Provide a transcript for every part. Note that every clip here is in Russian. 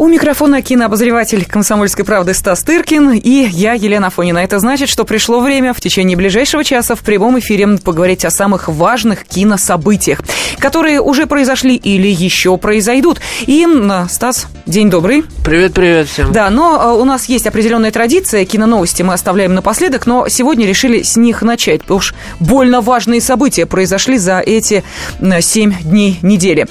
У микрофона кинообозреватель «Комсомольской правды» Стас Тыркин и я, Елена Фонина. Это значит, что пришло время в течение ближайшего часа в прямом эфире поговорить о самых важных кинособытиях, которые уже произошли или еще произойдут. И, Стас, день добрый. Привет-привет всем. Да, но а, у нас есть определенная традиция, киноновости мы оставляем напоследок, но сегодня решили с них начать, потому что больно важные события произошли за эти 7 дней недели.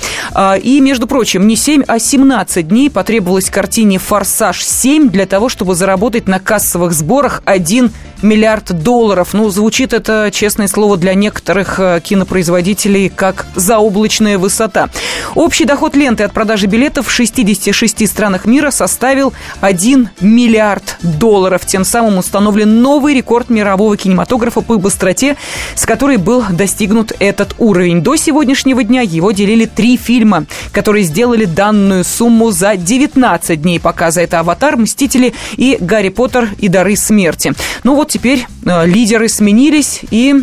И, между прочим, не 7, а 17 дней потребовалось потребовалось картине «Форсаж 7» для того, чтобы заработать на кассовых сборах 1 миллиард долларов. Ну, звучит это, честное слово, для некоторых э, кинопроизводителей как заоблачная высота. Общий доход ленты от продажи билетов в 66 странах мира составил 1 миллиард долларов. Тем самым установлен новый рекорд мирового кинематографа по быстроте, с которой был достигнут этот уровень. До сегодняшнего дня его делили три фильма, которые сделали данную сумму за 19 дней показа. Это «Аватар», «Мстители» и «Гарри Поттер и дары смерти». Ну вот теперь э, лидеры сменились, и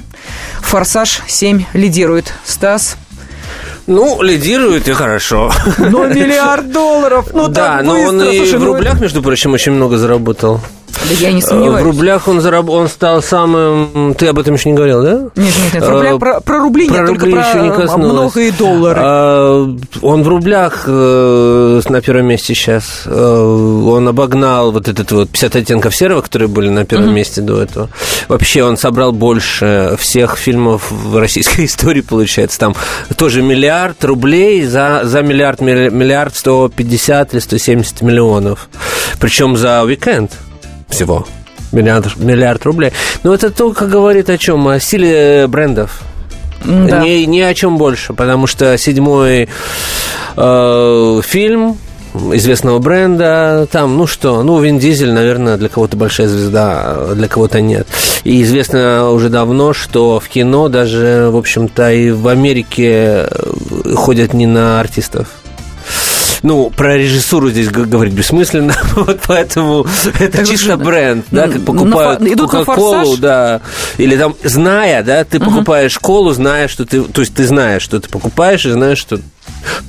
«Форсаж 7» лидирует. Стас, ну, лидирует и хорошо. Но миллиард долларов, ну Да, но он и в ну рублях, между прочим, очень много заработал. Да я не сомневаюсь. В рублях он, зараб... он стал самым... Ты об этом еще не говорил, да? Нет, нет, нет. В рублях, а, про, про рубли про нет, рубли только еще про не коснулось. много и доллары. А, он в рублях э, на первом месте сейчас. Э, он обогнал вот этот вот 50 оттенков серого, которые были на первом mm-hmm. месте до этого. Вообще он собрал больше всех фильмов в российской истории, получается. Там тоже миллиард рублей за, за миллиард, миллиард 150 или 170 миллионов. Причем за уикенд всего. Миллиард, миллиард рублей. Но это только говорит о чем? О силе брендов. Да. Ни, ни о чем больше, потому что седьмой э, фильм известного бренда, там, ну что, ну, Вин Дизель, наверное, для кого-то большая звезда, для кого-то нет. И известно уже давно, что в кино даже, в общем-то, и в Америке ходят не на артистов, ну, про режиссуру здесь говорить бессмысленно, вот поэтому это так чисто бренд, да, как покупают Кока-Колу, да, или там, зная, да, ты покупаешь колу, зная, что ты, то есть ты знаешь, что ты покупаешь, и знаешь, что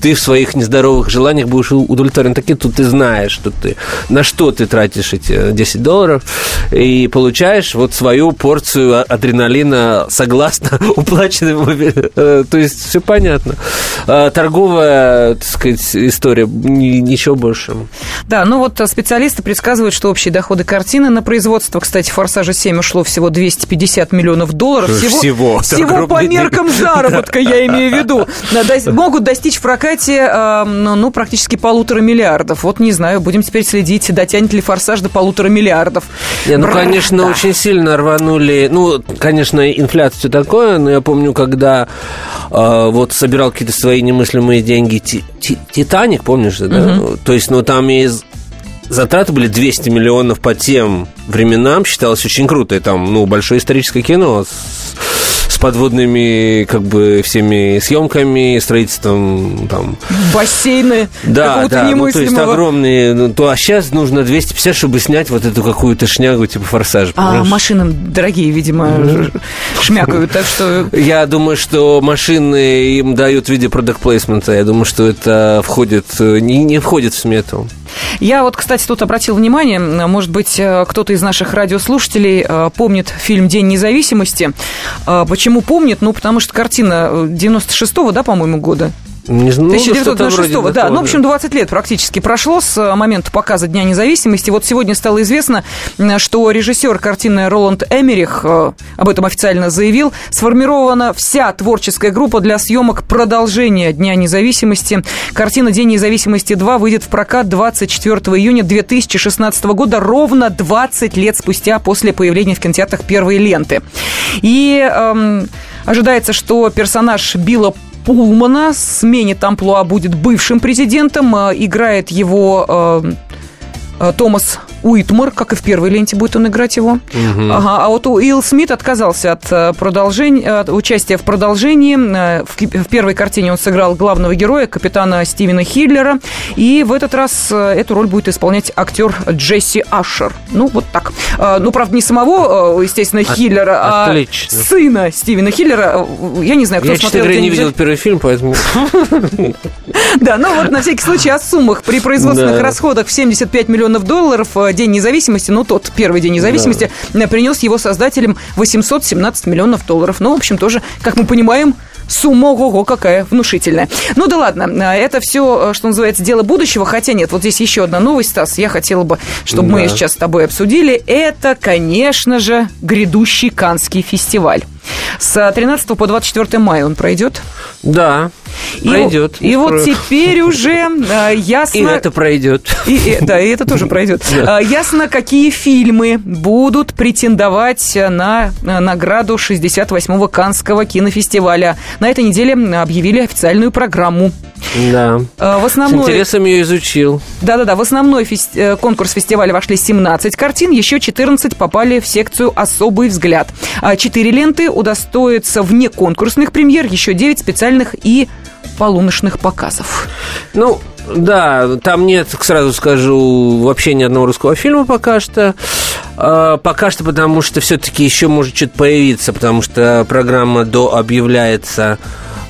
ты в своих нездоровых желаниях будешь удовлетворен. Такие тут ты знаешь, что ты, на что ты тратишь эти 10 долларов, и получаешь вот свою порцию адреналина согласно уплаченному. Э, то есть все понятно. А торговая, так сказать, история, ничего больше. Да, ну вот специалисты предсказывают, что общие доходы картины на производство, кстати, «Форсажа 7» ушло всего 250 миллионов долларов. Всего, всего, всего по меркам заработка, я имею в виду. Могут достичь прокате, э, ну, практически полутора миллиардов. Вот не знаю, будем теперь следить, дотянет ли «Форсаж» до полутора миллиардов. Не, ну, конечно, да. очень сильно рванули. Ну, конечно, инфляция все такое, но я помню, когда э, вот собирал какие-то свои немыслимые деньги «Титаник», помнишь, да? Угу. То есть, ну, там из затраты были 200 миллионов по тем временам, считалось очень круто. И там, ну, большое историческое кино с с подводными, как бы, всеми съемками, строительством там... Бассейны Да, да, ну, то есть огромные. Ну, то, а сейчас нужно 250, чтобы снять вот эту какую-то шнягу, типа форсаж. А машины дорогие, видимо, шмякают, так что... Я думаю, что машины им дают в виде продукт плейсмента. Я думаю, что это входит, не, не входит в смету. Я вот, кстати, тут обратил внимание, может быть, э, кто-то из наших радиослушателей э, помнит фильм «День независимости». Э, почему помнит? Ну, потому что картина 96-го, да, по-моему, года. Не знаю, 1996 ну, да. Ну, в общем, 20 лет практически прошло с э, момента показа Дня независимости. Вот сегодня стало известно, что режиссер картины Роланд Эмерих э, об этом официально заявил. Сформирована вся творческая группа для съемок продолжения Дня независимости. Картина День независимости 2 выйдет в прокат 24 июня 2016 года, ровно 20 лет спустя после появления в кинотеатрах первой ленты. И эм, ожидается, что персонаж Билла Пулмана сменит амплуа будет бывшим президентом. Э, играет его э, Томас Уитмор, как и в первой ленте будет он играть его. Угу. Ага, а вот Уилл Смит отказался от, э, продолжения, от участия в продолжении. Э, в, в первой картине он сыграл главного героя, капитана Стивена Хиллера. И в этот раз эту роль будет исполнять актер Джесси Ашер. Ну, вот так. Ну, правда, не самого, естественно, Хиллера, а Отлично. сына Стивена Хиллера. Я не знаю, кто Я, смотрел. Я, не видел первый фильм, поэтому... Да, ну вот на всякий случай о суммах. При производственных расходах в 75 миллионов долларов э, День независимости, ну тот первый День независимости, да. принес его создателям 817 миллионов долларов. Ну, в общем, тоже, как мы понимаем, Сумма, ого, какая внушительная. Ну да ладно, э, это все, э, что называется, дело будущего. Хотя нет, вот здесь еще одна новость, Стас, я хотела бы, чтобы да. мы сейчас с тобой обсудили. Это, конечно же, грядущий Канский фестиваль. С 13 по 24 мая он пройдет? Да, и, пройдет. И вот теперь уже э, ясно... И это пройдет. И, и, да, и это тоже пройдет. Да. Э, ясно, какие фильмы будут претендовать на награду 68-го Канского кинофестиваля. На этой неделе объявили официальную программу. Да. Э, в основной... С интересом ее изучил. Да-да-да, в основной фест... Э, конкурс фестиваля вошли 17 картин, еще 14 попали в секцию «Особый взгляд». А четыре ленты удостоятся вне конкурсных премьер, еще 9 специальных и полуночных показов. Ну, да, там нет, сразу скажу, вообще ни одного русского фильма пока что. А, пока что, потому что все-таки еще может что-то появиться, потому что программа до объявляется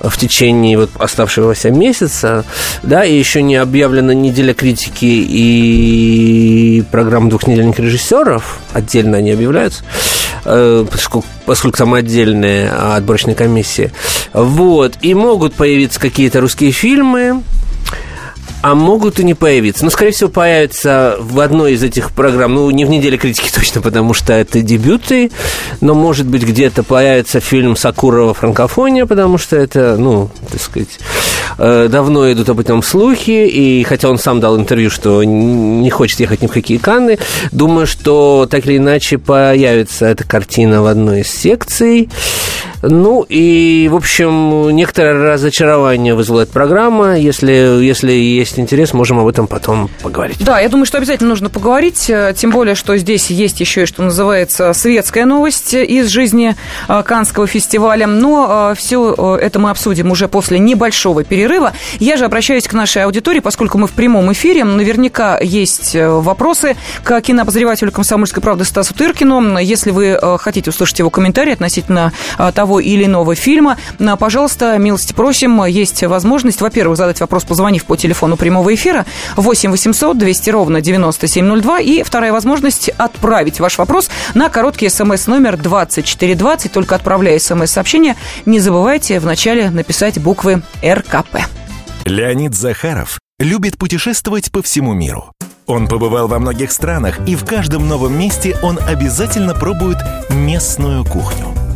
в течение вот оставшегося месяца, да, и еще не объявлена неделя критики и программа двухнедельных режиссеров, отдельно они объявляются, э, поскольку, поскольку там отдельные отборочные комиссии. Вот, и могут появиться какие-то русские фильмы, а могут и не появиться. Но, скорее всего, появятся в одной из этих программ. Ну, не в неделе критики точно, потому что это дебюты. Но, может быть, где-то появится фильм Сакурова «Франкофония», потому что это, ну, так сказать, э, давно идут об этом слухи. И хотя он сам дал интервью, что не хочет ехать ни в какие Канны, думаю, что так или иначе появится эта картина в одной из секций. Ну и, в общем, некоторое разочарование вызывает программа. Если, если есть интерес, можем об этом потом поговорить. Да, я думаю, что обязательно нужно поговорить, э, тем более, что здесь есть еще и, что называется, светская новость из жизни э, Канского фестиваля. Но э, все это мы обсудим уже после небольшого перерыва. Я же обращаюсь к нашей аудитории, поскольку мы в прямом эфире. Наверняка есть вопросы к кинообозревателю «Комсомольской правды» Стасу Тыркину. Если вы хотите услышать его комментарий относительно того, того или иного фильма, а, пожалуйста, милости просим, есть возможность, во-первых, задать вопрос, позвонив по телефону прямого эфира 8 800 200 ровно 9702, и вторая возможность отправить ваш вопрос на короткий смс номер 2420, только отправляя смс-сообщение, не забывайте вначале написать буквы РКП. Леонид Захаров любит путешествовать по всему миру. Он побывал во многих странах, и в каждом новом месте он обязательно пробует местную кухню –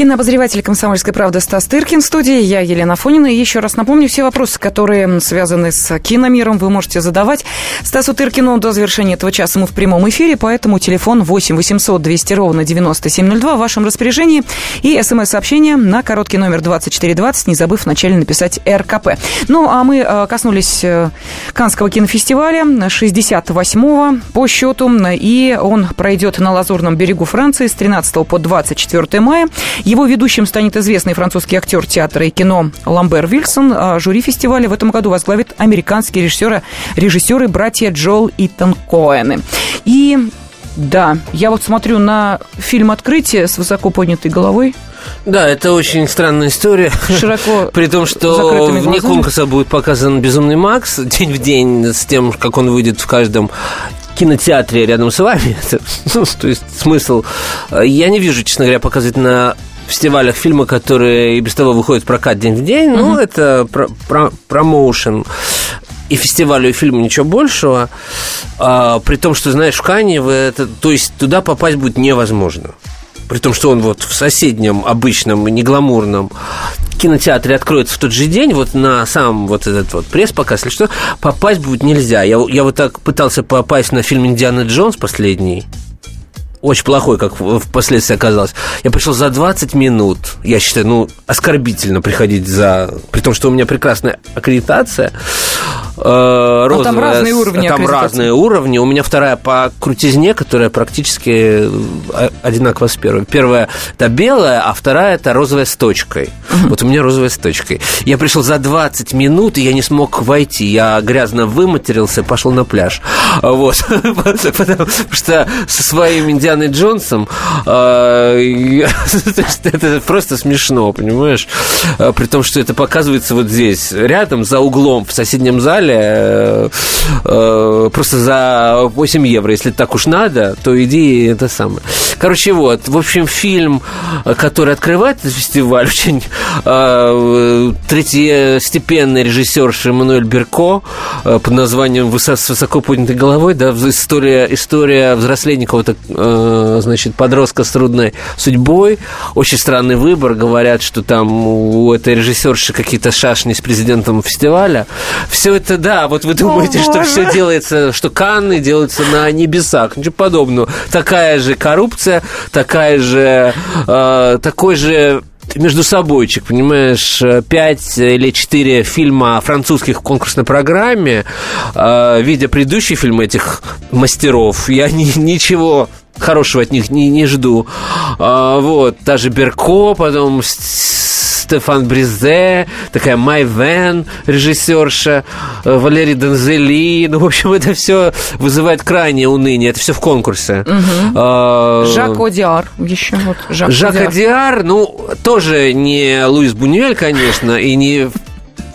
Кинообозреватель «Комсомольской правды» Стас Тыркин в студии. Я Елена Фонина. И еще раз напомню, все вопросы, которые связаны с киномиром, вы можете задавать Стасу Тыркину до завершения этого часа. Мы в прямом эфире, поэтому телефон 8 800 200 ровно 9702 в вашем распоряжении. И смс-сообщение на короткий номер 2420, не забыв вначале написать РКП. Ну, а мы э, коснулись э, Канского кинофестиваля 68-го по счету. И он пройдет на Лазурном берегу Франции с 13 по 24 мая. Его ведущим станет известный французский актер театра и кино Ламбер Вильсон. А жюри фестиваля в этом году возглавит американские режиссеры, режиссеры братья Джол и Тан Коэны. И да, я вот смотрю на фильм «Открытие» с высоко поднятой головой. Да, это очень странная история. Широко При том, что вне конкурса будет показан «Безумный Макс» день в день с тем, как он выйдет в каждом кинотеатре рядом с вами. ну, то есть смысл... Я не вижу, честно говоря, показывать на фестивалях фильмы, которые и без того выходят в прокат день в день. Ну, это про про промоушен и фестивалю, и фильму ничего большего, а, при том, что, знаешь, в Кане, вы это, то есть туда попасть будет невозможно. При том, что он вот в соседнем, обычном, негламурном кинотеатре откроется в тот же день, вот на сам вот этот вот пресс-показ, если что, попасть будет нельзя. Я, я вот так пытался попасть на фильм «Индиана Джонс» последний, очень плохой, как впоследствии оказалось. Я пришел за 20 минут. Я считаю, ну, оскорбительно приходить за... При том, что у меня прекрасная аккредитация. Э, розовая, там разные уровни Там разные уровни. У меня вторая по крутизне, которая практически э, одинакова с первой. Первая – это белая, а вторая – это розовая с точкой. Вот у меня розовая с точкой. Я пришел за 20 минут, и я не смог войти. Я грязно выматерился, пошел на пляж. Вот. Потому что со своим Индианой Джонсом э, это просто смешно, понимаешь? При том, что это показывается вот здесь, рядом, за углом, в соседнем зале, далее, э, просто за 8 евро, если так уж надо, то иди это самое. Короче, вот, в общем, фильм, который открывает этот фестиваль, очень э, третьестепенный режиссер Эммануэль Берко э, под названием «С высоко поднятой головой», да, история, история взросления какого-то, э, значит, подростка с трудной судьбой, очень странный выбор, говорят, что там у этой режиссерши какие-то шашни с президентом фестиваля. Все это да, вот вы думаете, О, что все делается, что Канны делаются на небесах. Ничего подобного. Такая же коррупция, такая же, э, такой же между собойчик, понимаешь, пять или четыре фильма французских в конкурсной программе, э, видя предыдущие фильмы этих мастеров, я ни, ничего хорошего от них не, не жду. А, вот, даже Берко, потом Стефан Бризе, такая Май Вен, режиссерша, э, Валерий Донзели. Ну, в общем, это все вызывает крайнее уныние. Это все в конкурсе. Угу. А, Жак Одиар еще. Вот, Жак, Жак Одиар. Одиар, ну, тоже не Луис Бунюэль, конечно, и не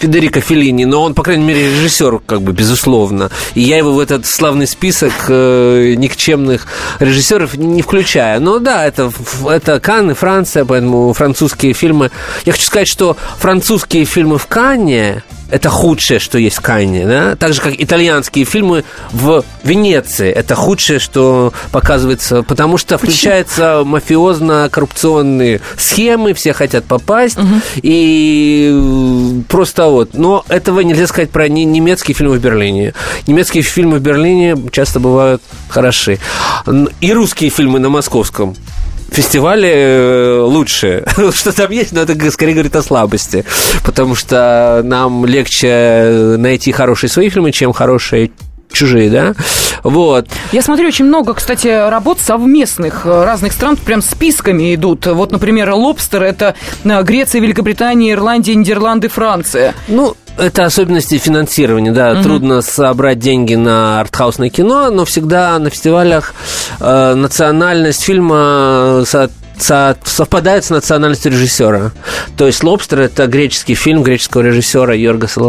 Федерико Феллини, но он, по крайней мере, режиссер, как бы, безусловно. И я его в этот славный список э, никчемных режиссеров не включаю. Но да, это, это Канны, Франция, поэтому французские фильмы. Я хочу сказать, что французские фильмы в Канне это худшее, что есть в Канне, да? Так же, как итальянские фильмы в Венеции. Это худшее, что показывается, потому что включаются мафиозно-коррупционные схемы, все хотят попасть, угу. и просто вот. Но этого нельзя сказать про немецкие фильмы в Берлине. Немецкие фильмы в Берлине часто бывают хороши. И русские фильмы на московском фестивале э, лучше. Что там есть, но это скорее говорит о слабости. Потому что нам легче найти хорошие свои фильмы, чем хорошие чужие, да? Вот. Я смотрю, очень много, кстати, работ совместных э, разных стран, прям списками идут. Вот, например, «Лобстер» — это э, Греция, Великобритания, Ирландия, Нидерланды, Франция. Ну, это особенности финансирования, да. Угу. Трудно собрать деньги на артхаусное кино, но всегда на фестивалях э, национальность фильма со совпадает с национальностью режиссера. То есть «Лобстер» – это греческий фильм греческого режиссера Йоргаса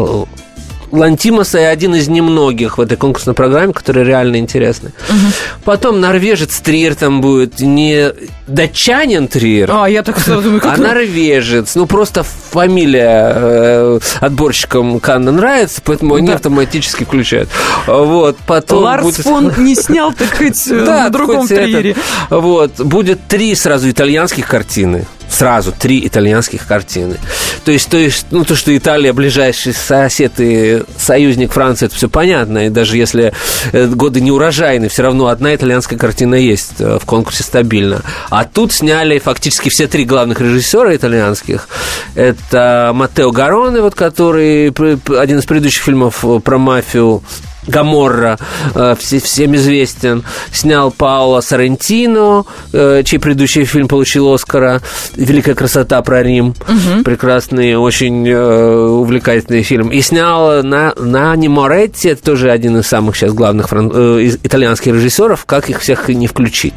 Лантимаса и один из немногих в этой конкурсной программе, которые реально интересны. Угу. Потом норвежец Триер там будет, не датчанин Триер, а, я так думаю, как а норвежец. Ну, просто фамилия э, отборщикам Канна нравится, поэтому да. они автоматически включают. Вот, потом Ларс будет... фон не снял, так сказать, да, в другом Триере. Вот, будет три сразу итальянских картины сразу три итальянских картины. То есть, то есть, ну, то, что Италия ближайший сосед и союзник Франции, это все понятно. И даже если э, годы не урожайные, все равно одна итальянская картина есть э, в конкурсе стабильно. А тут сняли фактически все три главных режиссера итальянских. Это Матео Гароне, вот который один из предыдущих фильмов про мафию Гаморра, э, всем известен. Снял Паоло Соррентино, э, чей предыдущий фильм получил Оскара. «Великая красота» про Рим. Угу. Прекрасный, очень э, увлекательный фильм. И снял на, на Моретти, это тоже один из самых сейчас главных фран... итальянских режиссеров, как их всех не включить.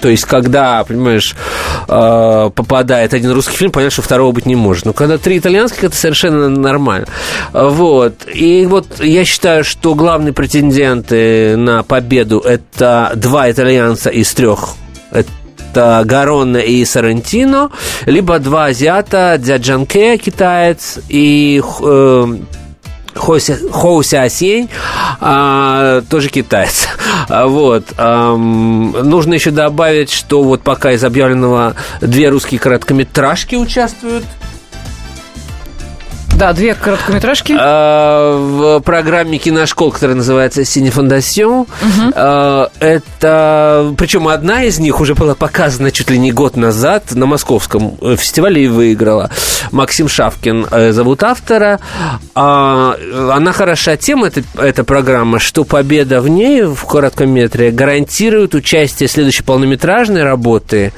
То есть, когда, понимаешь, э, попадает один русский фильм, понятно, что второго быть не может. Но когда три итальянских, это совершенно нормально. Вот. И вот я считаю, что главные претенденты на победу это два итальянца из трех. Это Гаронна и Сарантино, либо два азиата, Дзяджанке, китаец, и э, Хоуся Асень, а, тоже китаец. А, вот. А, нужно еще добавить, что вот пока из объявленного две русские короткометражки участвуют да, две короткометражки. А, в программе киношкол, которая называется «Синефондасьон». Угу. А, это... Причем одна из них уже была показана чуть ли не год назад на московском э, фестивале и выиграла. Максим Шавкин э, зовут автора. А, она хороша тем, эта, эта программа, что победа в ней, в короткометре, гарантирует участие следующей полнометражной работы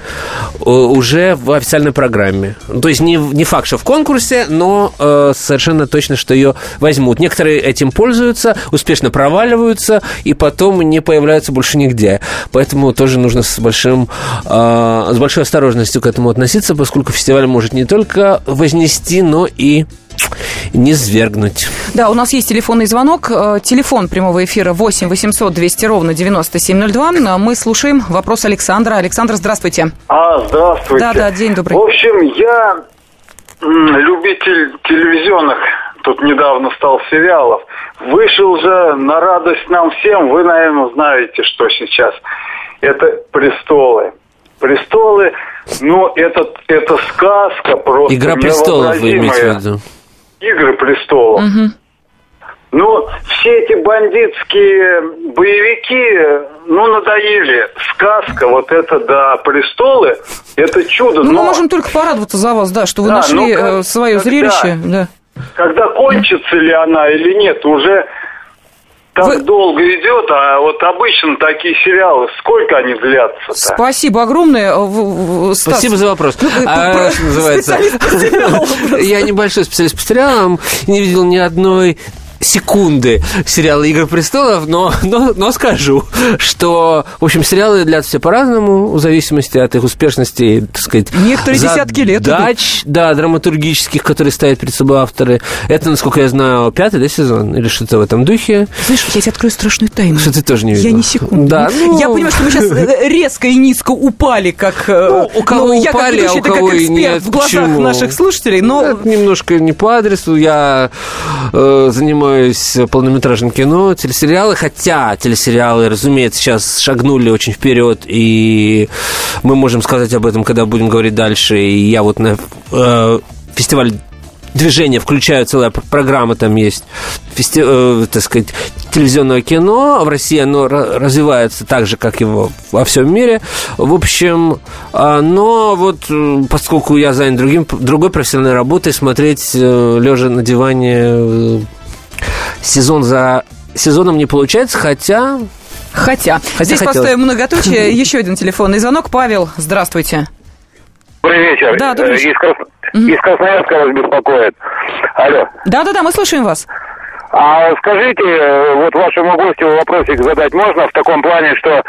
э, уже в официальной программе. То есть не, не факт, что в конкурсе, но совершенно точно, что ее возьмут. Некоторые этим пользуются, успешно проваливаются, и потом не появляются больше нигде. Поэтому тоже нужно с, большим, э, с большой осторожностью к этому относиться, поскольку фестиваль может не только вознести, но и не свергнуть. Да, у нас есть телефонный звонок. Э, телефон прямого эфира 8 800 200 ровно 9702. Мы слушаем вопрос Александра. Александр, здравствуйте. А, здравствуйте. Да, да, день добрый. В общем, я любитель телевизионных, тут недавно стал сериалов. Вышел же на радость нам всем, вы, наверное, знаете, что сейчас. Это «Престолы». «Престолы», ну, это, это сказка просто «Игра престолов» вы имеете в виду? «Игры престолов». Угу. Ну, все эти бандитские боевики, ну, надоели. Сказка, вот это, да, престолы, это чудо. Ну, но... мы можем только порадоваться за вас, да, что вы да, нашли как, э, свое когда, зрелище. Да. Когда кончится ли она или нет, уже так Вы... долго идет, а вот обычно такие сериалы, сколько они длятся? -то? Спасибо огромное. Стас. Спасибо за вопрос. Ну, а, называется? Я небольшой специалист по сериалам, не видел ни одной секунды сериала «Игры престолов», но, но, но скажу, что, в общем, сериалы длятся по-разному, в зависимости от их успешности, так сказать. Некоторые десятки лет Дач, да, драматургических, которые ставят перед собой авторы. Это, насколько я знаю, пятый, да, сезон? Или что-то в этом духе? Знаешь, я тебе открою страшную тайну. Что ты тоже не видел? Я не секунду. Да, ну... Я понимаю, что мы сейчас э, резко и низко упали, как... Э, ну, у кого ну, упали, я как ведущий, а у кого как эксперт в глазах почему? наших слушателей, но... Это немножко не по адресу. Я э, занимаюсь занимаюсь полнометражным кино, телесериалы, хотя телесериалы, разумеется, сейчас шагнули очень вперед, и мы можем сказать об этом, когда будем говорить дальше. И я вот на э, фестиваль движения включаю целая программа, там есть, фести... э, так сказать, телевизионное кино. В России оно развивается так же, как и во всем мире. В общем, э, но вот э, поскольку я занят другим, другой профессиональной работой, смотреть э, лежа на диване э, сезон за сезоном не получается, хотя... Хотя. хотя Здесь хотелось. поставим многоточие. Еще один телефонный звонок. Павел, здравствуйте. Добрый вечер. Да, добрый вечер. Из, Крас... угу. Из Красноярска вас беспокоит. Алло. Да-да-да, мы слушаем вас. А скажите, вот вашему гостю вопросик задать можно в таком плане, что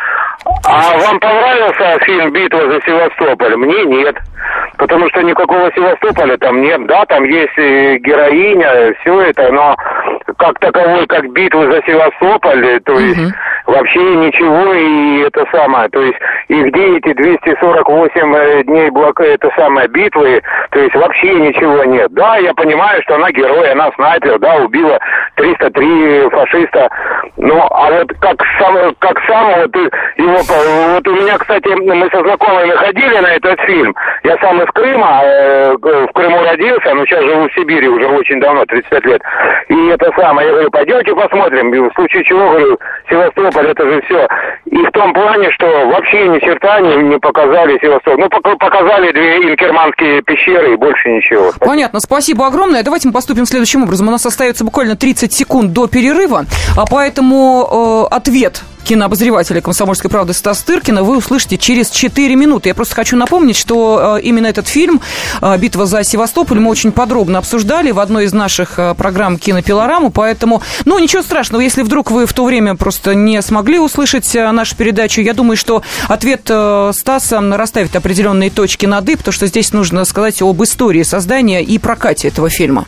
а вам понравился фильм «Битва за Севастополь»? Мне нет. Потому что никакого Севастополя там нет. Да, там есть героиня, все это, но как таковой, как битва за Севастополь, то есть угу. вообще ничего, и это самое, то есть, и где эти 248 э, дней блока, это самое, битвы, то есть вообще ничего нет. Да, я понимаю, что она герой, она снайпер, да, убила 303 фашиста, ну, а вот как сам, как сам вот его, вот у меня, кстати, мы со знакомыми ходили на этот фильм, я сам из Крыма, э, в Крыму родился, но сейчас живу в Сибири уже очень давно, 35 лет, и это самое, я говорю, пойдемте посмотрим, в случае чего, говорю, Севастополь, это же все, и в том плане, что вообще ни черта не, не показали Севастополь, ну, показали две инкерманские пещеры и больше ничего. Понятно, спасибо огромное, давайте мы поступим следующим образом, у нас остается буквально 30 секунд до перерыва, а поэтому э, ответ кинообозревателя «Комсомольской правды» Стас Тыркина вы услышите через 4 минуты. Я просто хочу напомнить, что э, именно этот фильм э, «Битва за Севастополь» мы очень подробно обсуждали в одной из наших э, программ «Кинопилораму», поэтому, ну, ничего страшного, если вдруг вы в то время просто не смогли услышать нашу передачу, я думаю, что ответ Стаса расставит определенные точки над «и», потому что здесь нужно сказать об истории создания и прокате этого фильма.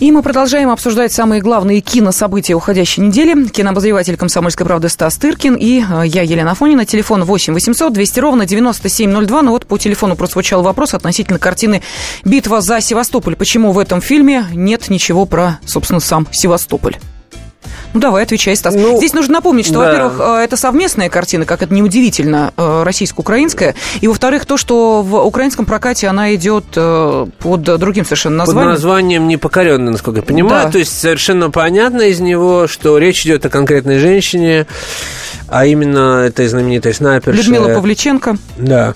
И мы продолжаем обсуждать самые главные кинособытия уходящей недели. Кинообозреватель «Комсомольской правды» Стас Тыркин и э, я, Елена Фонина. Телефон 8 800 200 ровно 9702. Ну вот по телефону прозвучал вопрос относительно картины «Битва за Севастополь». Почему в этом фильме нет ничего про, собственно, сам Севастополь? Ну, давай, отвечай, Стас. Ну, Здесь нужно напомнить, что, да. во-первых, э, это совместная картина, как это неудивительно, э, российско-украинская. И, во-вторых, то, что в украинском прокате она идет э, под другим совершенно названием. Под названием «Непокоренный», насколько я понимаю. Да. То есть совершенно понятно из него, что речь идет о конкретной женщине, а именно этой знаменитой снайперши. Людмила Павличенко. Да.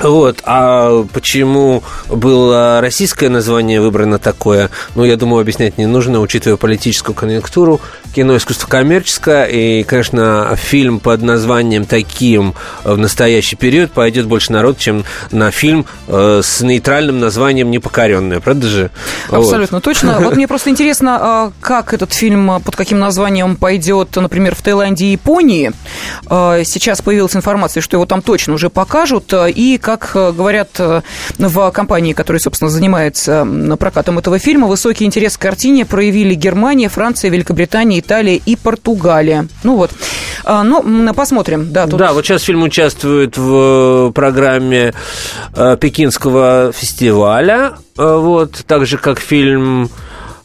Вот, а почему было российское название выбрано такое, ну, я думаю, объяснять не нужно, учитывая политическую конъюнктуру. Кино искусство коммерческое, и, конечно, фильм под названием таким в настоящий период пойдет больше народ, чем на фильм э, с нейтральным названием «Непокоренная», правда же? Абсолютно вот. точно. Вот мне просто интересно, а как этот фильм, под каким названием пойдет, например, в Таиланде и Японии. Э, сейчас появилась информация, что его там точно уже покажут, и как э, говорят э, в компании, которая, собственно, занимается прокатом этого фильма, высокий интерес к картине проявили Германия, Франция, Великобритания, Италия и Португалия. Ну вот. А, ну, посмотрим. Да, тут... да, вот сейчас фильм участвует в программе э, Пекинского фестиваля. Вот, так же, как фильм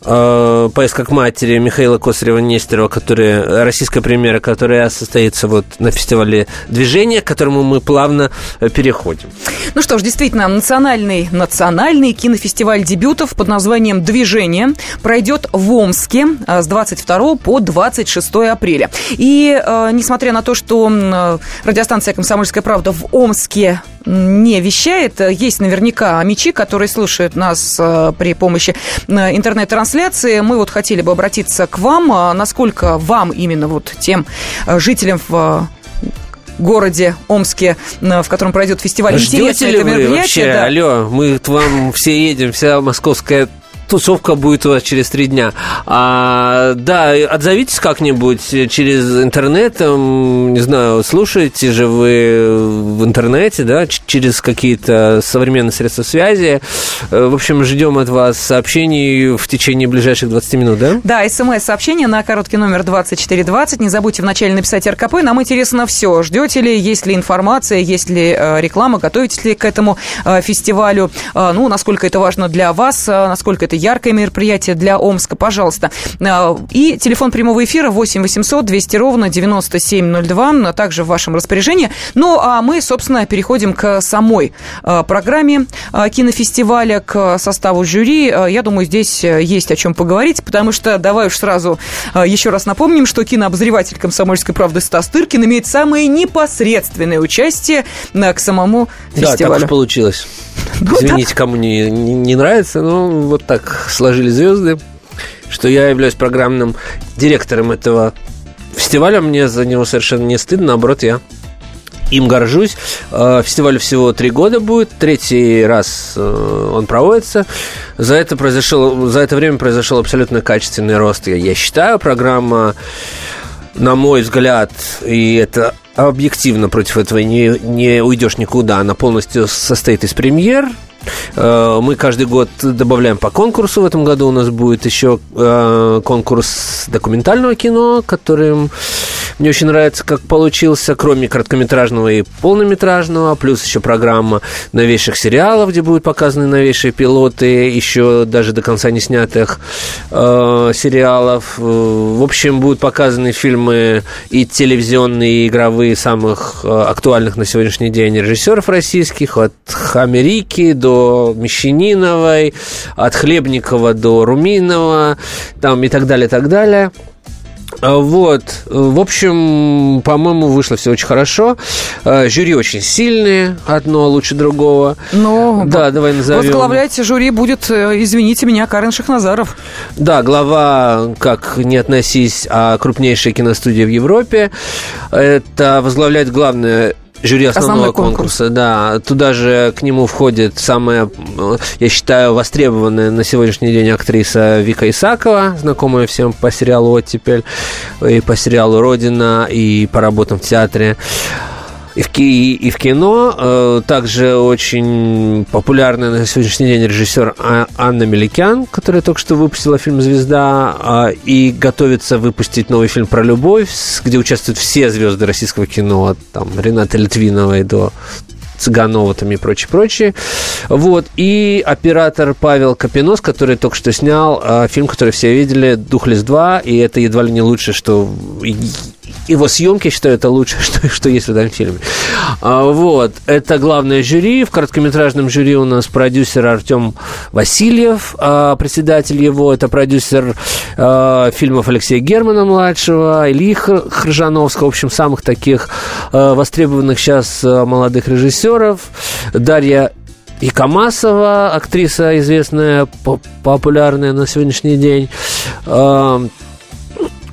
э, «Поиск к матери» Михаила Косарева-Нестерова, который, российская премьера, которая состоится вот на фестивале «Движение», к которому мы плавно э, переходим. Ну что ж, действительно, национальный, национальный кинофестиваль дебютов под названием «Движение» пройдет в Омске э, с 22 по 26 апреля. И э, несмотря на то, что э, радиостанция «Комсомольская правда» в Омске не вещает. Есть наверняка мечи, которые слушают нас э, при помощи э, интернет-трансляции. Мы вот хотели бы обратиться к вам. А насколько вам именно вот тем э, жителям в городе Омске, в котором пройдет фестиваль. Ждете Интересно ли это мероприятие? Вы вообще? Да. Алло, мы к вам все едем, вся московская тусовка будет у вас через три дня. А, да, отзовитесь как-нибудь через интернет, не знаю, слушаете же вы в интернете, да, через какие-то современные средства связи. Э, в общем, ждем от вас сообщений в течение ближайших 20 минут, да? Да, смс-сообщение на короткий номер 2420. Не забудьте вначале написать РКП. Нам интересно все. Ждете ли, есть ли информация, есть ли э, реклама, готовитесь ли к этому э, фестивалю, ну, насколько это важно для вас, насколько это яркое мероприятие для Омска, пожалуйста. А, и телефон прямого эфира 8 800 200 ровно 9702, а также в вашем распоряжении. Ну, а мы, собственно, переходим к самой а, программе кинофестиваля, к составу жюри. Я думаю, здесь есть о чем поговорить, потому что давай уж сразу еще раз напомним, что кинообозреватель «Комсомольской правды» Стас Тыркин имеет самое непосредственное участие к самому фестивалю. Да, так уж получилось. Ну, Извините, кому не, не, не нравится, но вот так сложились звезды, что я являюсь программным директором этого фестиваля. Мне за него совершенно не стыдно, наоборот, я им горжусь. Э, фестиваль всего три года будет, третий раз э, он проводится. За это, произошел, за это время произошел абсолютно качественный рост, я, считаю. Программа, на мой взгляд, и это объективно против этого не, не уйдешь никуда. Она полностью состоит из премьер, мы каждый год добавляем по конкурсу. В этом году у нас будет еще э, конкурс документального кино, который мне очень нравится, как получился, кроме короткометражного и полнометражного, плюс еще программа новейших сериалов, где будут показаны новейшие пилоты, еще даже до конца не снятых э, сериалов. В общем, будут показаны фильмы и телевизионные, и игровые самых актуальных на сегодняшний день режиссеров российских, от Америки до до Мещаниновой, от Хлебникова до Руминова, там и так далее, и так далее. А, Вот. В общем, по-моему, вышло все очень хорошо. А, Жюри очень сильные, одно лучше другого. Но Да, давай назовем. возглавлять жюри будет, э, извините меня, Карен Шахназаров. Да, глава, как не относись, а крупнейшая киностудия в Европе. Это возглавляет главное жюри основного Основной конкурс. конкурса, да. Туда же к нему входит самая, я считаю, востребованная на сегодняшний день актриса Вика Исакова, знакомая всем по сериалу «Оттепель», и по сериалу «Родина», и по работам в театре. И в, ки- и в кино э, также очень популярная на сегодняшний день режиссер А- Анна Меликян, которая только что выпустила фильм «Звезда» а, и готовится выпустить новый фильм про любовь, где участвуют все звезды российского кино, от там, Рената Литвиновой до Цыганова там и прочее, прочее. Вот. И оператор Павел Капинос, который только что снял а, фильм, который все видели, «Духлес 2», и это едва ли не лучше, что и- его съемки, считаю, это лучшее, что, что есть в этом фильме. А, вот. Это главное жюри. В короткометражном жюри у нас продюсер Артем Васильев, а, председатель его. Это продюсер а, фильмов Алексея Германа-младшего, Ильи Хр- Хржановского. В общем, самых таких а, востребованных сейчас а, молодых режиссеров. Дарья и Камасова, актриса известная, по- популярная на сегодняшний день.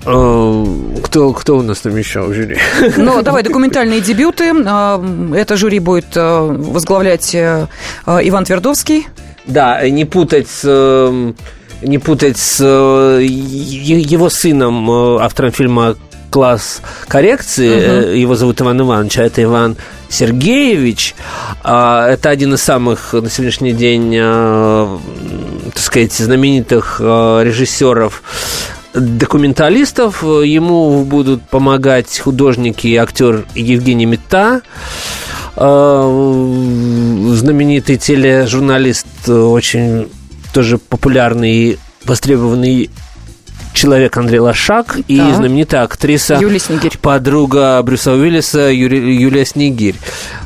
А, Кто, кто у нас там еще в жюри? Ну, давай, документальные дебюты. А, Это жюри будет э, возглавлять э, э, Иван Твердовский. Да, не путать с эм, не путать с э, его сыном, э, автором фильма «Класс коррекции». Э, Его зовут Иван Иванович, а это Иван Сергеевич. А, Это один из самых на сегодняшний день, э, так сказать, знаменитых э, режиссеров документалистов. Ему будут помогать художники и актер Евгений Мета, э, знаменитый тележурналист, э, очень тоже популярный и востребованный человек Андрей Лошак и Так. знаменитая актриса Юлия Снегирь. подруга Брюса Уиллиса Юри- Юлия Снегирь.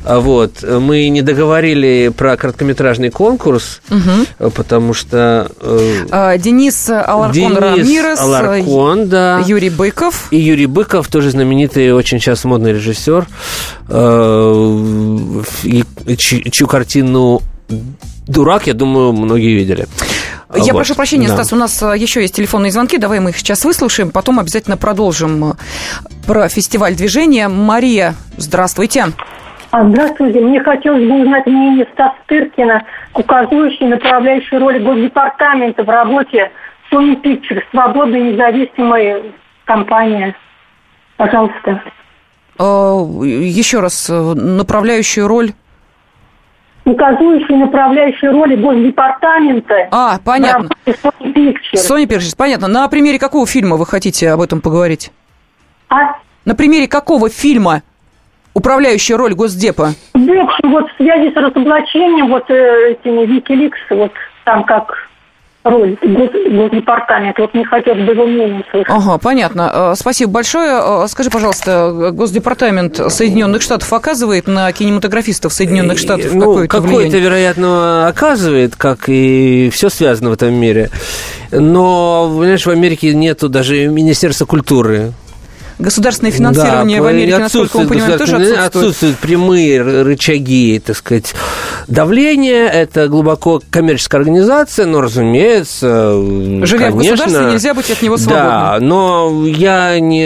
А Вот. Мы не договорили про короткометражный конкурс, э, потому что э, А, Денис Аларкон Денис Рамирес. Аларкон, да. Юрий Быков. И Юрий Быков, тоже знаменитый, очень сейчас модный режиссер, э, чью картину «Дурак», я думаю, многие видели. Я Вот, прошу прощения, да. Стас, у нас а, еще есть телефонные звонки. Давай мы их сейчас выслушаем, потом обязательно продолжим а, про фестиваль движения. Мария, здравствуйте. А, Здравствуйте. Мне хотелось бы узнать мнение Стаса Тыркина, указывающей направляющей роли Госдепартамента в работе Sony Pictures, свободная и независимая компания. Пожалуйста. А, Еще раз, э, направляющую роль. Указывающей направляющей роли Госдепартамента А, понятно. Sony Pictures. Sony Pictures, понятно. На примере какого фильма вы хотите об этом поговорить? А На примере какого фильма управляющая роль Госдепа? в общем, вот в связи с разоблачением вот э, этими Викиликс, вот там как роль Гос- Госдепартамента, вот мне хотелось бы его мнение услышать. Ага, понятно. Э, Спасибо большое. Э, Скажи, пожалуйста, Госдепартамент Соединенных Штатов оказывает на кинематографистов Соединенных Штатов ну, какое-то какое-то, влияние? вероятно, оказывает, как и все связано в этом мире. Но, понимаешь, в Америке нету даже Министерства культуры. Государственное финансирование в Да, Америке, насколько мы понимаем, тоже отсутствует. отсутствуют прямые рычаги, так сказать, давления. Это глубоко коммерческая организация, но, разумеется, Живя в конечно, государстве, нельзя быть от него Да, свободным. но я не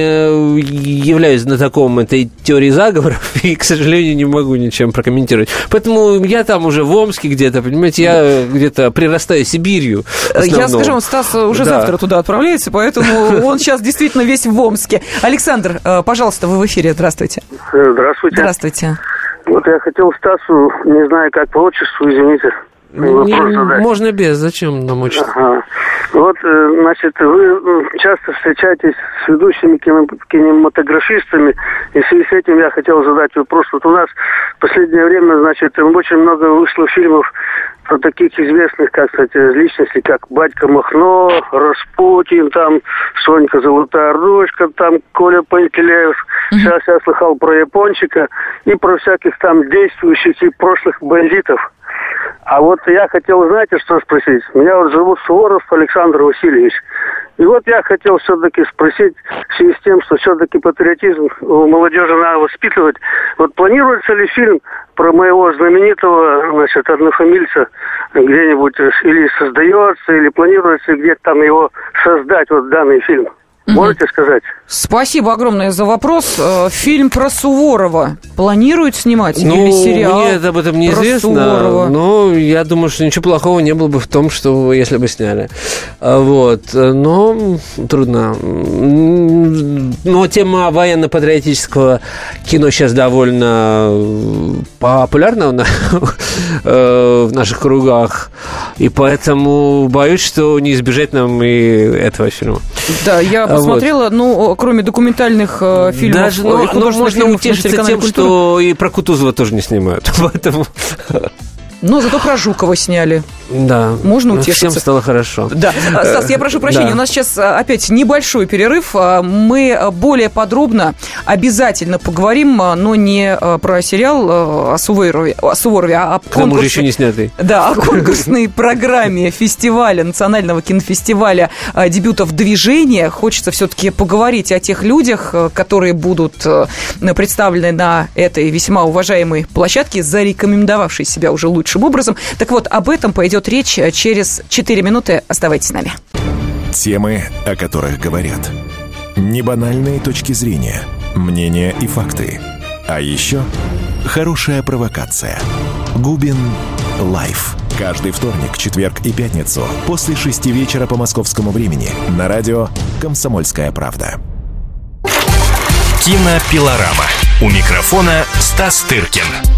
являюсь знатоком этой теории заговоров и, к сожалению, не могу ничем прокомментировать. Поэтому я там уже в Омске где-то, понимаете, я где-то прирастаю Сибирью. в Я скажу Стас уже Да. завтра туда отправляется, поэтому он сейчас действительно весь в Омске. Александр, э, пожалуйста, вы в эфире. Здравствуйте. Здравствуйте. Здравствуйте. Вот я хотел Стасу, не знаю как по отчеству, извините, вопрос Не- задать. можно без, зачем нам отчество? Ага. Вот, э, значит, вы часто встречаетесь с ведущими кинематографистами, и в связи с этим я хотел задать вопрос. Вот у нас в последнее время, значит, очень много вышло фильмов про таких известных, как, кстати, личностей, как Батька Махно, Распутин, там, Сонька Золотая Ручка, там, Коля Пантелеев. Сейчас я слыхал про Япончика и про всяких там действующих и прошлых бандитов. А вот я хотел, знаете, что спросить? Меня вот зовут Суворов Александр Васильевич. И вот я хотел все-таки спросить в связи с тем, что все-таки патриотизм у молодежи надо воспитывать. Вот планируется ли фильм про моего знаменитого, значит, однофамильца где-нибудь или создается, или планируется где-то там его создать, вот данный фильм? Можете сказать? Спасибо огромное за вопрос. Э, фильм про Суворова планируют снимать ну, или сериал? Мне об этом неизвестно. Суворова? Но я думаю, что ничего плохого не было бы в том, что если бы сняли. А, Вот. Но трудно. Но тема военно-патриотического кино сейчас довольно популярна э, в наших кругах. И поэтому боюсь, что не избежать нам и этого фильма. Да, я А, вот. посмотрела, ну, кроме документальных э, фильмов Даже, ну, ну, можно утешиться тем, что и про Кутузова тоже не снимают. Поэтому, Но зато про Жукова сняли. да. Можно ну, утешиться. Всем стало хорошо. Да. А, Стас, я прошу прощения, Да. у нас сейчас а, опять небольшой перерыв. А, Мы более подробно обязательно поговорим, но не про сериал о Суворове, о Суворове, а о конкурсе- еще не снятый. Да, о конкурсной программе фестиваля, национального кинофестиваля дебютов движения. Хочется все-таки поговорить о тех людях, которые будут представлены на этой весьма уважаемой площадке, зарекомендовавшей себя уже лучшим образом. Так вот, об этом пойдет речь а, через 4 минуты. Оставайтесь с нами. Темы, о которых говорят. Небанальные точки зрения, мнения и факты. А еще хорошая провокация. Губин Лайф. Каждый вторник, четверг и пятницу после шести вечера по московскому времени на радио «Комсомольская правда». Кинопилорама. У микрофона Стас Тыркин.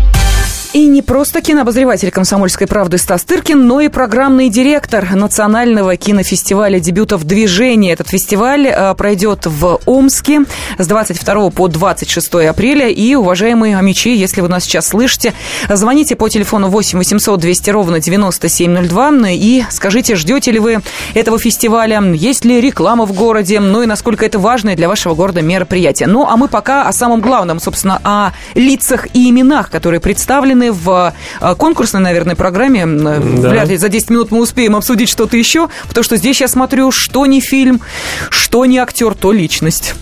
И не просто кинообозреватель «Комсомольской правды» Стас Тыркин, но и программный директор национального кинофестиваля дебютов «Движение». Этот фестиваль э, пройдет в Омске с 22 по 26 апреля. И, уважаемые омичи, если вы нас сейчас слышите, звоните по телефону 8 800 200 ровно 9702 и скажите, ждете ли вы этого фестиваля, есть ли реклама в городе, ну и насколько это важное для вашего города мероприятие. Ну, а мы пока о самом главном, собственно, о лицах и именах, которые представлены в э, конкурсной, наверное, программе. Э, Вряд ли за 10 минут мы успеем обсудить что-то еще, потому что здесь я смотрю, что не фильм, что не актер, то личность.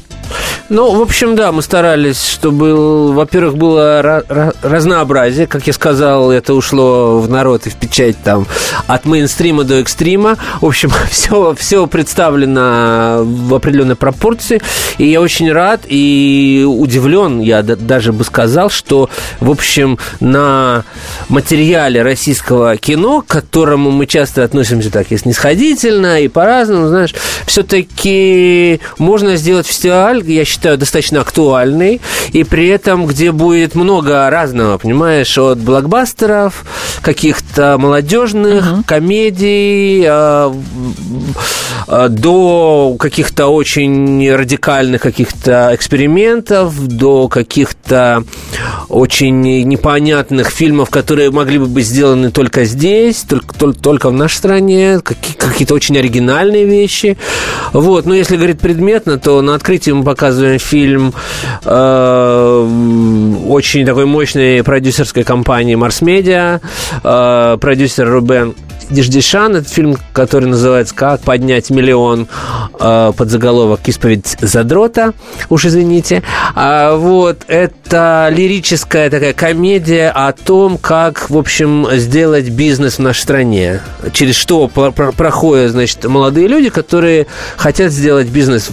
Ну, в общем, да, мы старались, чтобы, во-первых, было ра- ра- разнообразие. Как я сказал, это ушло в народ и в печать там от мейнстрима до экстрима. В общем, все, все представлено в определенной пропорции. И я очень рад и удивлен, я даже бы сказал, что, в общем, на материале российского кино, к которому мы часто относимся так и снисходительно, и по-разному, знаешь, все-таки можно сделать фестиваль, я считаю, достаточно актуальный, и при этом, где будет много разного, понимаешь, от блокбастеров, каких-то молодежных комедий, а, а, до каких-то очень радикальных каких-то экспериментов, до каких-то очень непонятных фильмов, которые могли бы быть сделаны только здесь, только, только, только в нашей стране, какие- какие-то очень оригинальные вещи. Вот. Но если говорить предметно, то на открытии мы показываем фильм э, очень такой мощной продюсерской компании Марс Медиа, э, продюсер Рубен Диждишан. Это фильм, который называется «Как поднять миллион» э, под заголовок «Исповедь задрота». Уж извините. А, вот, это лирическая такая комедия о том, как, в общем, сделать бизнес в нашей стране. Через что про- про- проходят, значит, молодые люди, которые хотят сделать бизнес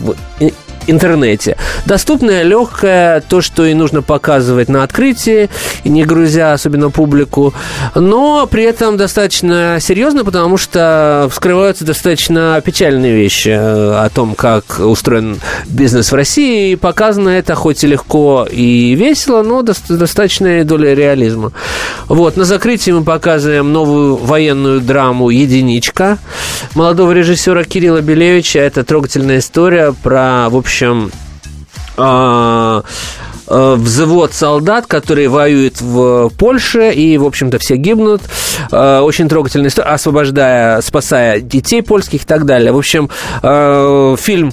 интернете. Доступная, легкая, то, что и нужно показывать на открытии, не грузя особенно публику, но при этом достаточно серьезно, потому что вскрываются достаточно печальные вещи э, о том, как устроен бизнес в России, и показано это хоть и легко и весело, но дос- достаточная доля реализма. Вот, на закрытии мы показываем новую военную драму «Единичка» молодого режиссера Кирилла Белевича. Это трогательная история про, в общем, а, а, взвод солдат, которые воюют в Польше, и, в общем-то, все гибнут. А, Очень трогательная история, освобождая, спасая детей польских и так далее. В общем, фильм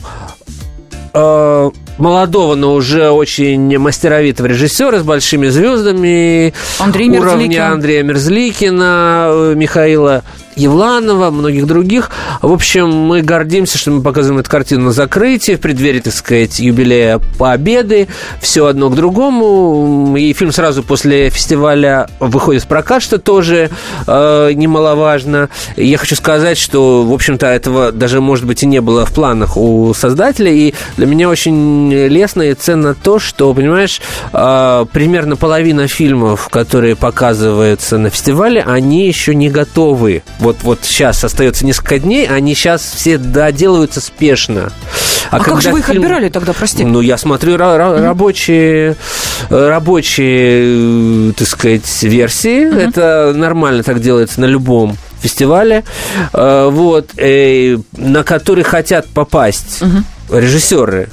молодого, но уже очень мастеровитого режиссера с большими звездами. Андрей уровня Мерзликин. Андрея Мерзликина, э, Михаила Евланова, многих других. В общем, мы гордимся, что мы показываем эту картину на закрытии, в преддверии, так сказать, юбилея Победы. Все одно к другому. И фильм сразу после фестиваля выходит в прокат, что тоже э, немаловажно. Я хочу сказать, что, в общем-то, этого даже, может быть, и не было в планах у создателя. И для меня очень лестно и ценно то, что, понимаешь, э, примерно половина фильмов, которые показываются на фестивале, они еще не готовы. Вот, вот сейчас остается несколько дней, они сейчас все доделываются спешно. А, как же вы их фильм- отбирали тогда, прости? ну, я смотрю ра- рабочие, э, рабочие, э, так сказать, версии. Это нормально так делается на любом фестивале, Э, вот, на который хотят попасть режиссеры,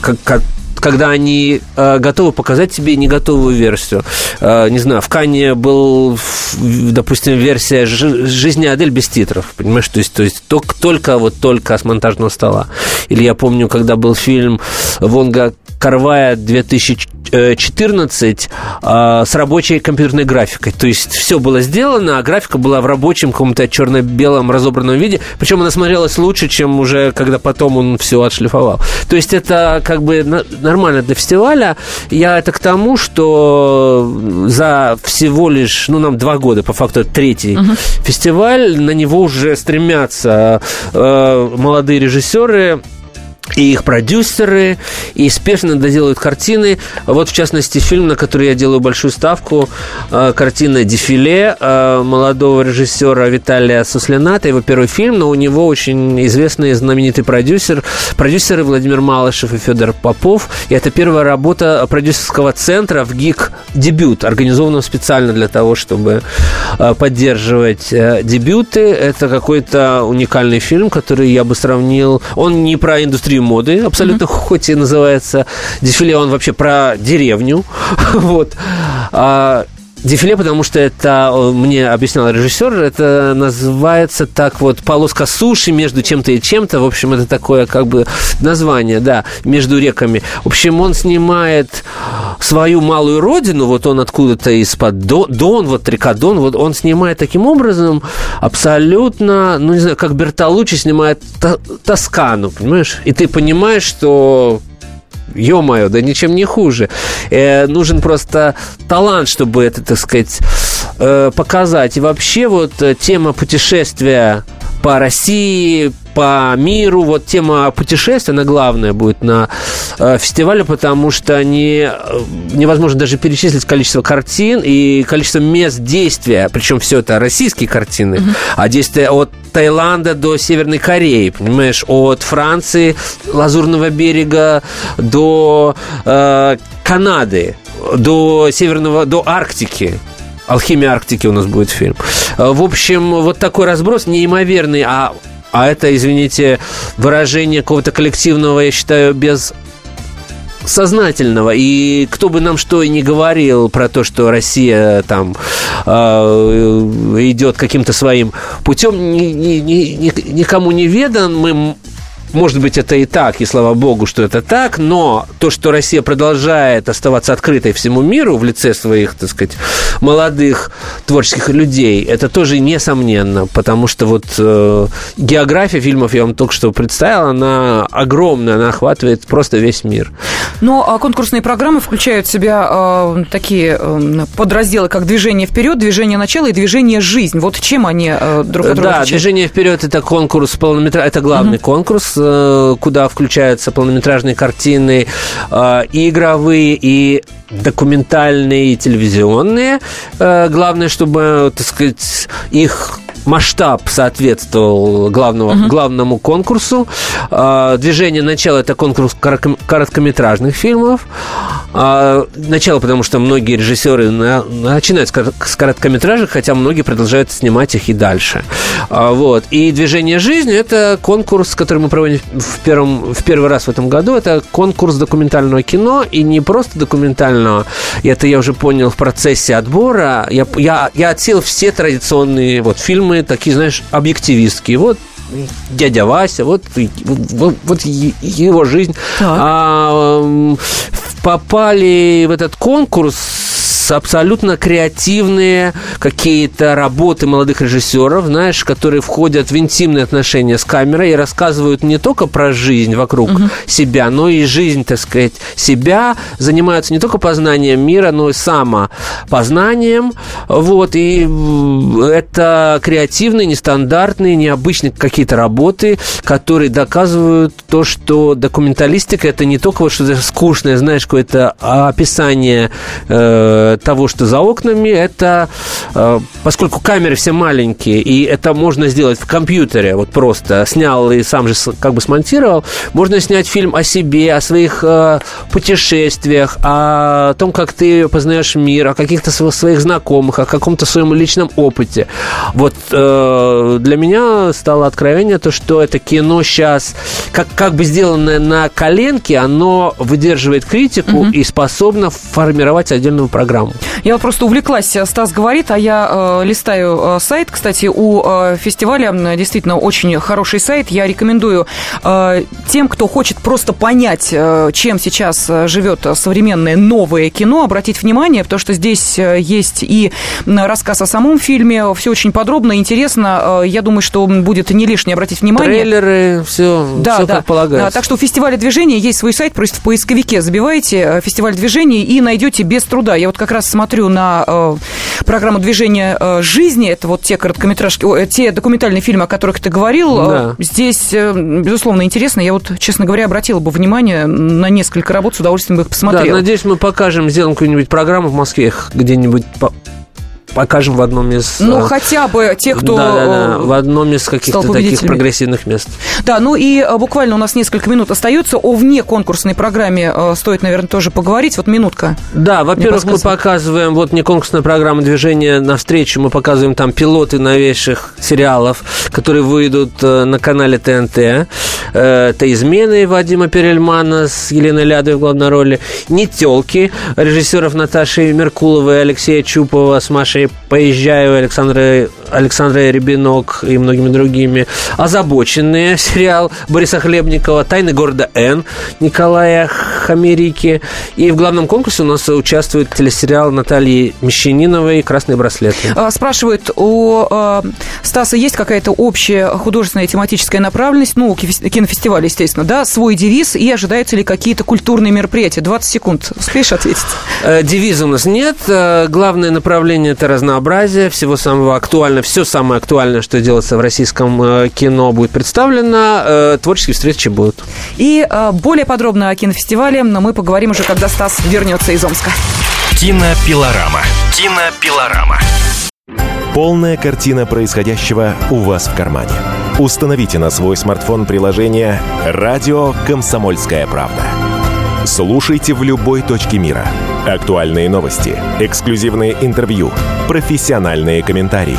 как, как- когда они э, готовы показать тебе не готовую версию. Э, не знаю, в Кане был, допустим, версия «Жи- «Жизни Адель» без титров, понимаешь? То есть, то есть только, только вот только с монтажного стола. Или я помню, когда был фильм Вонга Карвая 2014 э, с рабочей компьютерной графикой. То есть все было сделано, а графика была в рабочем каком-то черно-белом разобранном виде. Причем она смотрелась лучше, чем уже когда потом он все отшлифовал. То есть это как бы нормально для фестиваля. Я это к тому, что за всего лишь, ну, нам два года, по факту, третий фестиваль, на него уже стремятся э, молодые режиссеры, и их продюсеры, и спешно доделают картины. Вот, в частности, фильм, на который я делаю большую ставку, э, картина «Дефиле» э, молодого режиссера Виталия Суслината, его первый фильм, но у него очень известный и знаменитый продюсер, продюсеры Владимир Малышев и Федор Попов, и это первая работа продюсерского центра в ГИК «Дебют», организованного специально для того, чтобы э, поддерживать дебюты. Это какой-то уникальный фильм, который я бы сравнил... Он не про индустрию моды, абсолютно, хоть и называется дефиле, он вообще про деревню. вот. А, Дефиле, потому что это, э, мне объяснял режиссер, это называется так вот полоска суши между чем-то и чем-то. В общем, это такое как бы название, да, между реками. В общем, он снимает свою малую родину, вот он откуда-то из-под До- Дон, вот река Дон, вот он снимает таким образом абсолютно, ну, не знаю, как Бертолуччи снимает Тоскану, понимаешь? И ты понимаешь, что Ё-моё, да ничем не хуже. Э, нужен просто талант, чтобы это, так сказать, э, показать. И вообще вот э, тема путешествия по России, по миру, вот тема путешествия, она главная будет на э, фестивале, потому что не, э, невозможно даже перечислить количество картин и количество мест действия, причем все это российские картины, а действия от Таиланда до Северной Кореи, понимаешь, от Франции, Лазурного берега до э, Канады, до Северного, до Арктики. Алхимия Арктики у нас будет фильм. Э, В общем, вот такой разброс неимоверный, а, а это, извините, выражение какого-то коллективного, я считаю, без сознательного. И кто бы нам что и не говорил про то, что Россия там э, идет каким-то своим путем, ни- ни- ни- ни- никому не ведан. Может быть, это и так, и слава богу, что это так, но то, что Россия продолжает оставаться открытой всему миру в лице своих, так сказать, молодых творческих людей, это тоже несомненно, потому что вот э, география фильмов, я вам только что представил, она огромная, она охватывает просто весь мир. Но а, конкурсные программы включают в себя а, такие а, подразделы, как «Движение вперед», «Движение начала» и «Движение жизнь». Вот чем они а, друг от друга Да, отличаются? движение вперед это конкурс полнометражный, это главный конкурс, э, куда включаются полнометражные картины, э, и игровые, и документальные, и телевизионные. Э, Главное, чтобы, так сказать, их масштаб соответствовал главного, главному конкурсу. А, Движение начала это конкурс коротко- короткометражных фильмов. А, Начало, потому что многие режиссеры на- начинают с кор- с короткометражек, хотя многие продолжают снимать их и дальше. А, Вот. И движение жизни это конкурс, который мы проводим в, первом, в первый раз в этом году. Это конкурс документального кино. И не просто документального. Это я уже понял в процессе отбора. Я, я, я отсел все традиционные вот, фильмы, такие, знаешь, объективистские. Вот дядя Вася, вот, вот, вот его жизнь. А, попали в этот конкурс абсолютно креативные какие-то работы молодых режиссеров, знаешь, которые входят в интимные отношения с камерой и рассказывают не только про жизнь вокруг угу. себя, но и жизнь, так сказать, себя, занимаются не только познанием мира, но и самопознанием. Вот, и это креативные, нестандартные, необычные какие-то работы, которые доказывают то, что документалистика это не только вот что-то скучное, знаешь, какое-то описание э, того, что за окнами, это э, поскольку камеры все маленькие, и это можно сделать в компьютере, вот просто снял и сам же как бы смонтировал, можно снять фильм о себе, о своих э, путешествиях, о том, как ты познаешь мир, о каких-то своих знакомых, о каком-то своем личном опыте. Вот э, для меня стало откровение то, что это кино сейчас, как, как бы сделанное на коленке, оно выдерживает критику угу. и способно формировать отдельную программу. Я вот просто увлеклась, э, Стас говорит, а я э, листаю э, сайт. Кстати, у э, фестиваля действительно очень хороший сайт. Я рекомендую э, тем, кто хочет просто понять, э, чем сейчас э, живет современное новое кино, обратить внимание, потому что здесь есть и рассказ о самом фильме, все очень подробно, интересно. Я думаю, что будет не лишнее обратить внимание. Трейлеры, все, да, все да. как полагается. Так что у фестиваля движения есть свой сайт, просто в поисковике забивайте фестиваль движения и найдете без труда. Я вот как раз смотрю на э, программу движения э, жизни, это вот те короткометражки, о, те документальные фильмы, о которых ты говорил. Да. Здесь, э, безусловно, интересно. Я вот, честно говоря, обратила бы внимание на несколько работ, с удовольствием бы их посмотрела. Да, надеюсь, мы покажем, сделаем какую-нибудь программу в Москве где-нибудь покажем в одном из... Ну, э, хотя бы те, кто... Да, да, да, в одном из каких-то таких прогрессивных мест. Да, ну и э, буквально у нас несколько минут остается. О вне конкурсной программе э, стоит, наверное, тоже поговорить. Вот минутка. Да, во-первых, мы показываем вот не конкурсная программа движения навстречу, мы показываем там пилоты новейших сериалов, которые выйдут на канале ТНТ. Это «Измены» Вадима Перельмана с Еленой Лядой в главной роли, «Не телки» режиссеров Наташи Меркуловой, Алексея Чупова с Машей «Поезжаю», Александра, Александра Рябинок и многими другими. «Озабоченные» сериал Бориса Хлебникова, «Тайны города Н» Николая Хамерики. И в главном конкурсе у нас участвует телесериал Натальи Мещаниновой «Красные браслеты». А, спрашивают, у а, Стаса есть какая-то общая художественная тематическая направленность, ну, кинофестиваль, естественно, да, свой девиз, и ожидаются ли какие-то культурные мероприятия? 20 секунд. Успеешь ответить? Э, девиза у нас нет. Э, главное направление – это разнообразие всего самого актуального. Все самое актуальное, что делается в российском э, кино, будет представлено. Творческие встречи будут. И более подробно о кинофестивале мы поговорим уже, когда Стас вернется из Омска. Кинопилорама. Кинопилорама. Полная картина происходящего у вас в кармане. Установите на свой смартфон приложение «Радио Комсомольская правда». Слушайте в любой точке мира. Актуальные новости, эксклюзивные интервью, профессиональные комментарии.